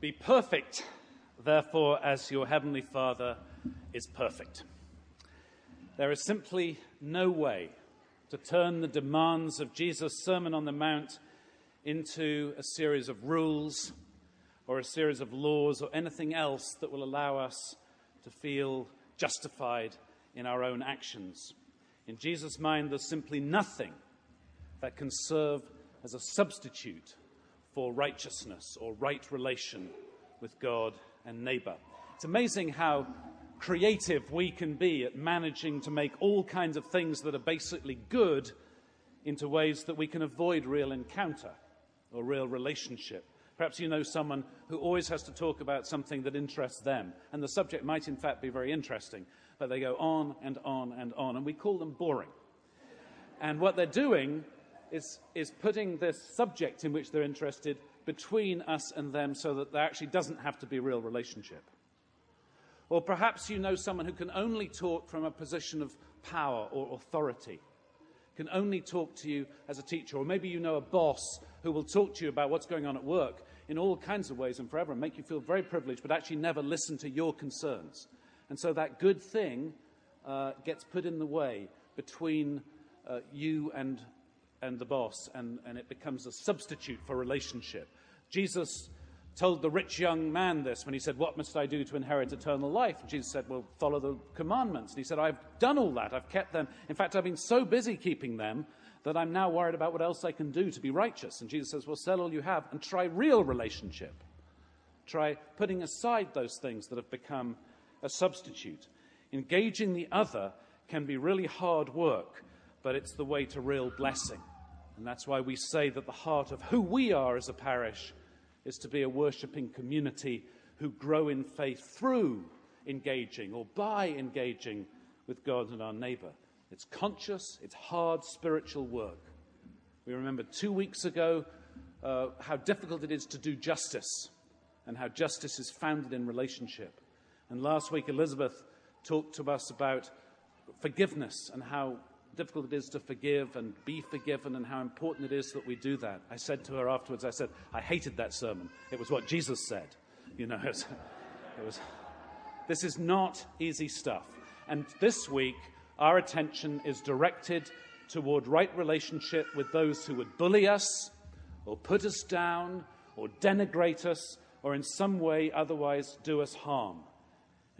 Be perfect, therefore, as your heavenly Father is perfect. There is simply no way to turn the demands of Jesus' Sermon on the Mount into a series of rules or a series of laws or anything else that will allow us to feel justified in our own actions. In Jesus' mind, there's simply nothing that can serve as a substitute for righteousness or right relation with God and neighbor. It's amazing how creative we can be at managing to make all kinds of things that are basically good into ways that we can avoid real encounter or real relationship. Perhaps you know someone who always has to talk about something that interests them, and the subject might in fact be very interesting, but they go on and on and on, and we call them boring. And what they're doing is, is putting this subject in which they're interested between us and them so that there actually doesn't have to be a real relationship. Or perhaps you know someone who can only talk from a position of power or authority, can only talk to you as a teacher. Or maybe you know a boss who will talk to you about what's going on at work in all kinds of ways and forever and make you feel very privileged, but actually never listen to your concerns. And so that good thing uh, gets put in the way between uh, you and and the boss, and, and it becomes a substitute for relationship. Jesus told the rich young man this when he said, What must I do to inherit eternal life? And Jesus said, Well, follow the commandments. And he said, I've done all that. I've kept them. In fact, I've been so busy keeping them that I'm now worried about what else I can do to be righteous. And Jesus says, Well, sell all you have and try real relationship. Try putting aside those things that have become a substitute. Engaging the other can be really hard work, but it's the way to real blessing. And that's why we say that the heart of who we are as a parish is to be a worshipping community who grow in faith through engaging or by engaging with God and our neighbor. It's conscious, it's hard spiritual work. We remember two weeks ago uh, how difficult it is to do justice and how justice is founded in relationship. And last week, Elizabeth talked to us about forgiveness and how difficult it is to forgive and be forgiven and how important it is that we do that. I said to her afterwards, I said, I hated that sermon. It was what Jesus said. You know, it was, it was this is not easy stuff. And this week, our attention is directed toward right relationship with those who would bully us or put us down or denigrate us or in some way otherwise do us harm.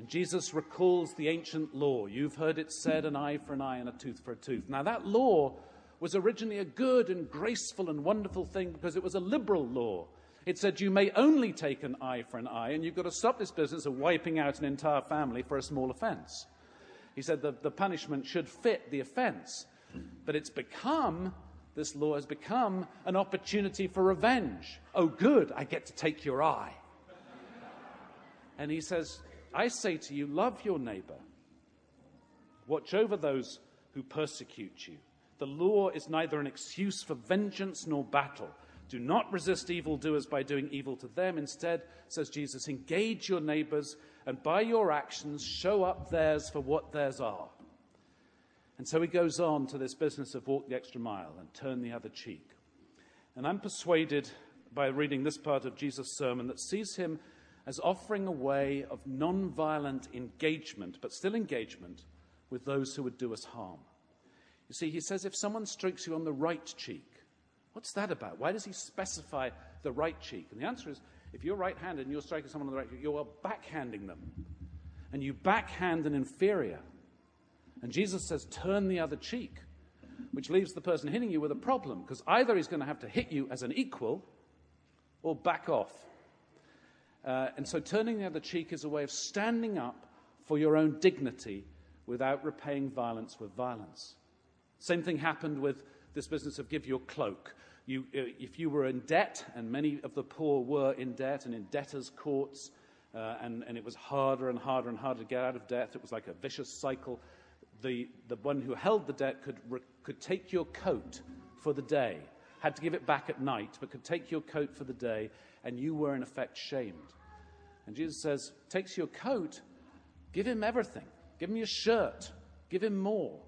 And Jesus recalls the ancient law. You've heard it said, an eye for an eye and a tooth for a tooth. Now, that law was originally a good and graceful and wonderful thing because it was a liberal law. It said you may only take an eye for an eye, and you've got to stop this business of wiping out an entire family for a small offense. He said that the punishment should fit the offense. But it's become, this law has become an opportunity for revenge. Oh, good, I get to take your eye. And he says, I say to you, love your neighbor. Watch over those who persecute you. The law is neither an excuse for vengeance nor battle. Do not resist evildoers by doing evil to them. Instead, says Jesus, engage your neighbors and by your actions show up theirs for what theirs are. And so he goes on to this business of walk the extra mile and turn the other cheek. And I'm persuaded by reading this part of Jesus' sermon that sees him as offering a way of non-violent engagement, but still engagement, with those who would do us harm. You see, he says if someone strokes you on the right cheek, what's that about? Why does he specify the right cheek? And the answer is if you're right handed and you're striking someone on the right cheek, you are backhanding them. And you backhand an inferior. And Jesus says, turn the other cheek, which leaves the person hitting you with a problem, because either he's going to have to hit you as an equal or back off uh, and so turning the other cheek is a way of standing up for your own dignity without repaying violence with violence. Same thing happened with this business of give your cloak. You, uh, if you were in debt, and many of the poor were in debt and in debtors' courts, uh, and, and, it was harder and harder and harder to get out of debt, it was like a vicious cycle. The, the one who held the debt could, re- could take your coat for the day, had to give it back at night, but could take your coat for the day and you were in effect shamed. And Jesus says, takes your coat, give him everything. Give him your shirt. Give him more.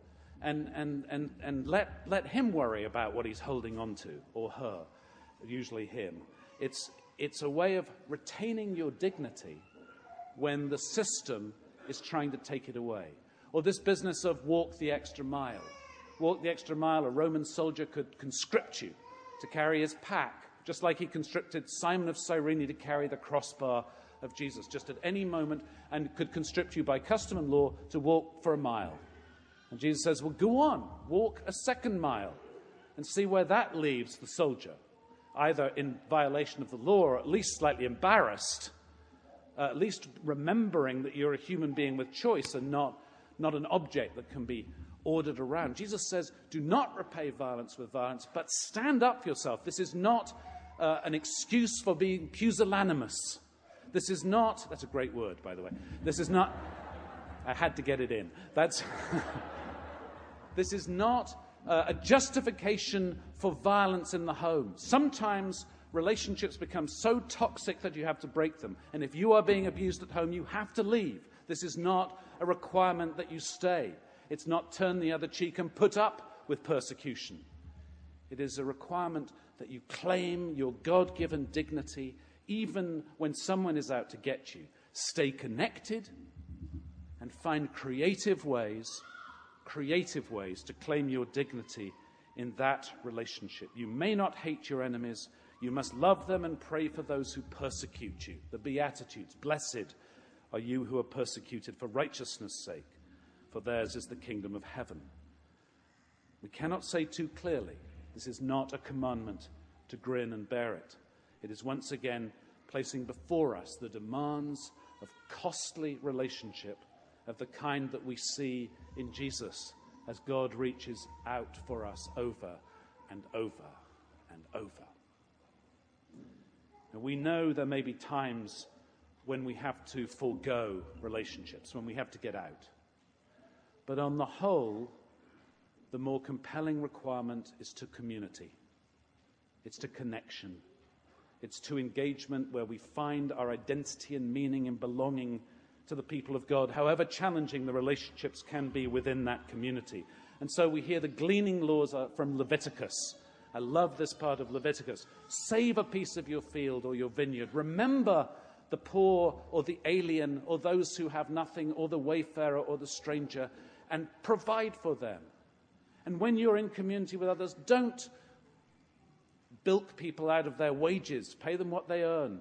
And, and, and, and let, let him worry about what he's holding on to, or her, usually him. It's, it's a way of retaining your dignity when the system is trying to take it away. Or this business of walk the extra mile. Walk the extra mile, a Roman soldier could conscript you to carry his pack, just like he constricted Simon of Cyrene to carry the crossbar of Jesus, just at any moment, and could constrict you by custom and law to walk for a mile. And Jesus says, Well, go on, walk a second mile, and see where that leaves the soldier, either in violation of the law or at least slightly embarrassed, uh, at least remembering that you're a human being with choice and not, not an object that can be ordered around. Jesus says, Do not repay violence with violence, but stand up for yourself. This is not uh, an excuse for being pusillanimous. This is not, that's a great word, by the way. This is not, I had to get it in. That's, this is not uh, a justification for violence in the home. Sometimes relationships become so toxic that you have to break them. And if you are being abused at home, you have to leave. This is not a requirement that you stay. It's not turn the other cheek and put up with persecution. It is a requirement that you claim your God given dignity even when someone is out to get you. Stay connected and find creative ways, creative ways to claim your dignity in that relationship. You may not hate your enemies. You must love them and pray for those who persecute you. The Beatitudes. Blessed are you who are persecuted for righteousness' sake for theirs is the kingdom of heaven. We cannot say too clearly this is not a commandment to grin and bear it. It is once again placing before us the demands of costly relationship of the kind that we see in Jesus as God reaches out for us over and over and over. We know there may be times when we have to forego relationships, when we have to get out. But on the whole, the more compelling requirement is to community, it's to connection, it's to engagement where we find our identity and meaning in belonging to the people of God, however challenging the relationships can be within that community. And so we hear the gleaning laws from Leviticus. I love this part of Leviticus. Save a piece of your field or your vineyard. Remember the poor or the alien or those who have nothing or the wayfarer or the stranger and provide for them. And when you're in community with others, don't bilk people out of their wages, pay them what they earned.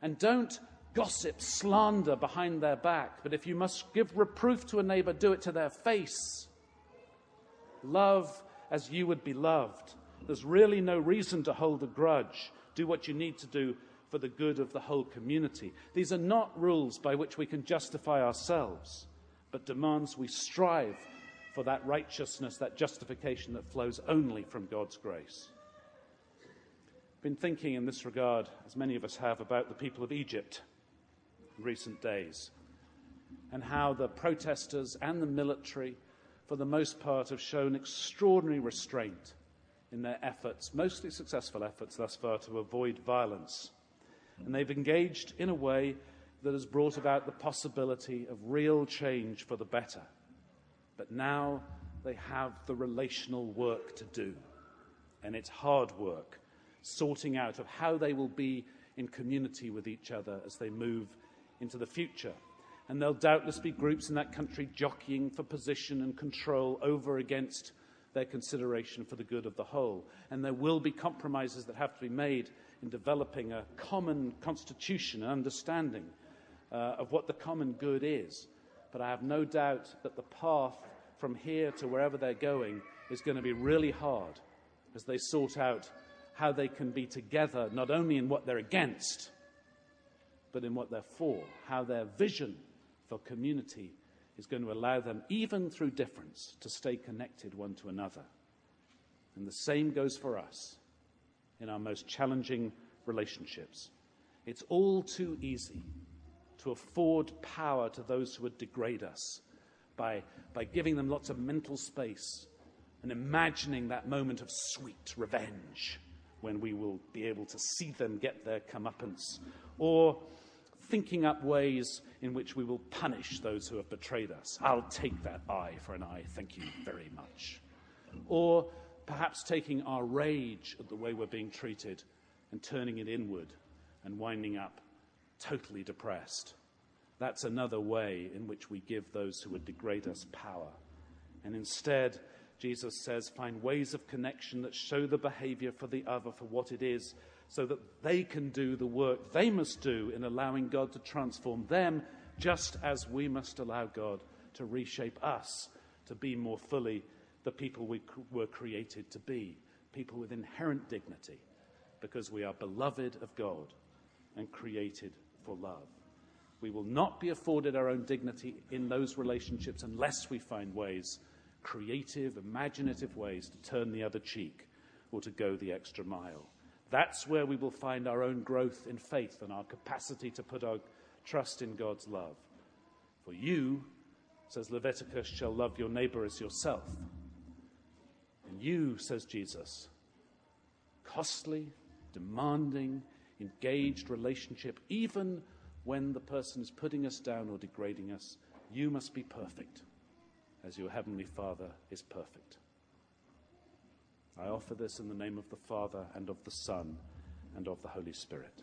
And don't gossip, slander behind their back. But if you must give reproof to a neighbor, do it to their face. Love as you would be loved. There's really no reason to hold a grudge. Do what you need to do for the good of the whole community. These are not rules by which we can justify ourselves but demands we strive for that righteousness, that justification that flows only from God's grace. I've been thinking in this regard, as many of us have, about the people of Egypt in recent days and how the protesters and the military, for the most part, have shown extraordinary restraint in their efforts, mostly successful efforts thus far, to avoid violence. And they've engaged in a way that has brought about the possibility of real change for the better. But now they have the relational work to do. And it's hard work, sorting out of how they will be in community with each other as they move into the future. And there'll doubtless be groups in that country jockeying for position and control over against their consideration for the good of the whole. And there will be compromises that have to be made in developing a common constitution and understanding uh, of what the common good is. But I have no doubt that the path from here to wherever they're going is going to be really hard as they sort out how they can be together, not only in what they're against, but in what they're for, how their vision for community is going to allow them, even through difference, to stay connected one to another. And the same goes for us in our most challenging relationships. It's all too easy to afford power to those who would degrade us by, by giving them lots of mental space and imagining that moment of sweet revenge when we will be able to see them get their comeuppance, or thinking up ways in which we will punish those who have betrayed us. I'll take that eye for an eye, thank you very much. Or perhaps taking our rage at the way we're being treated and turning it inward and winding up totally depressed. That's another way in which we give those who would degrade us power. And instead, Jesus says, find ways of connection that show the behavior for the other for what it is, so that they can do the work they must do in allowing God to transform them, just as we must allow God to reshape us to be more fully the people we were created to be, people with inherent dignity, because we are beloved of God and created for love. We will not be afforded our own dignity in those relationships unless we find ways, creative, imaginative ways, to turn the other cheek or to go the extra mile. That's where we will find our own growth in faith and our capacity to put our trust in God's love. For you, says Leviticus, shall love your neighbor as yourself. And you, says Jesus, costly, demanding, engaged relationship, even when the person is putting us down or degrading us, you must be perfect as your heavenly Father is perfect. I offer this in the name of the Father and of the Son and of the Holy Spirit.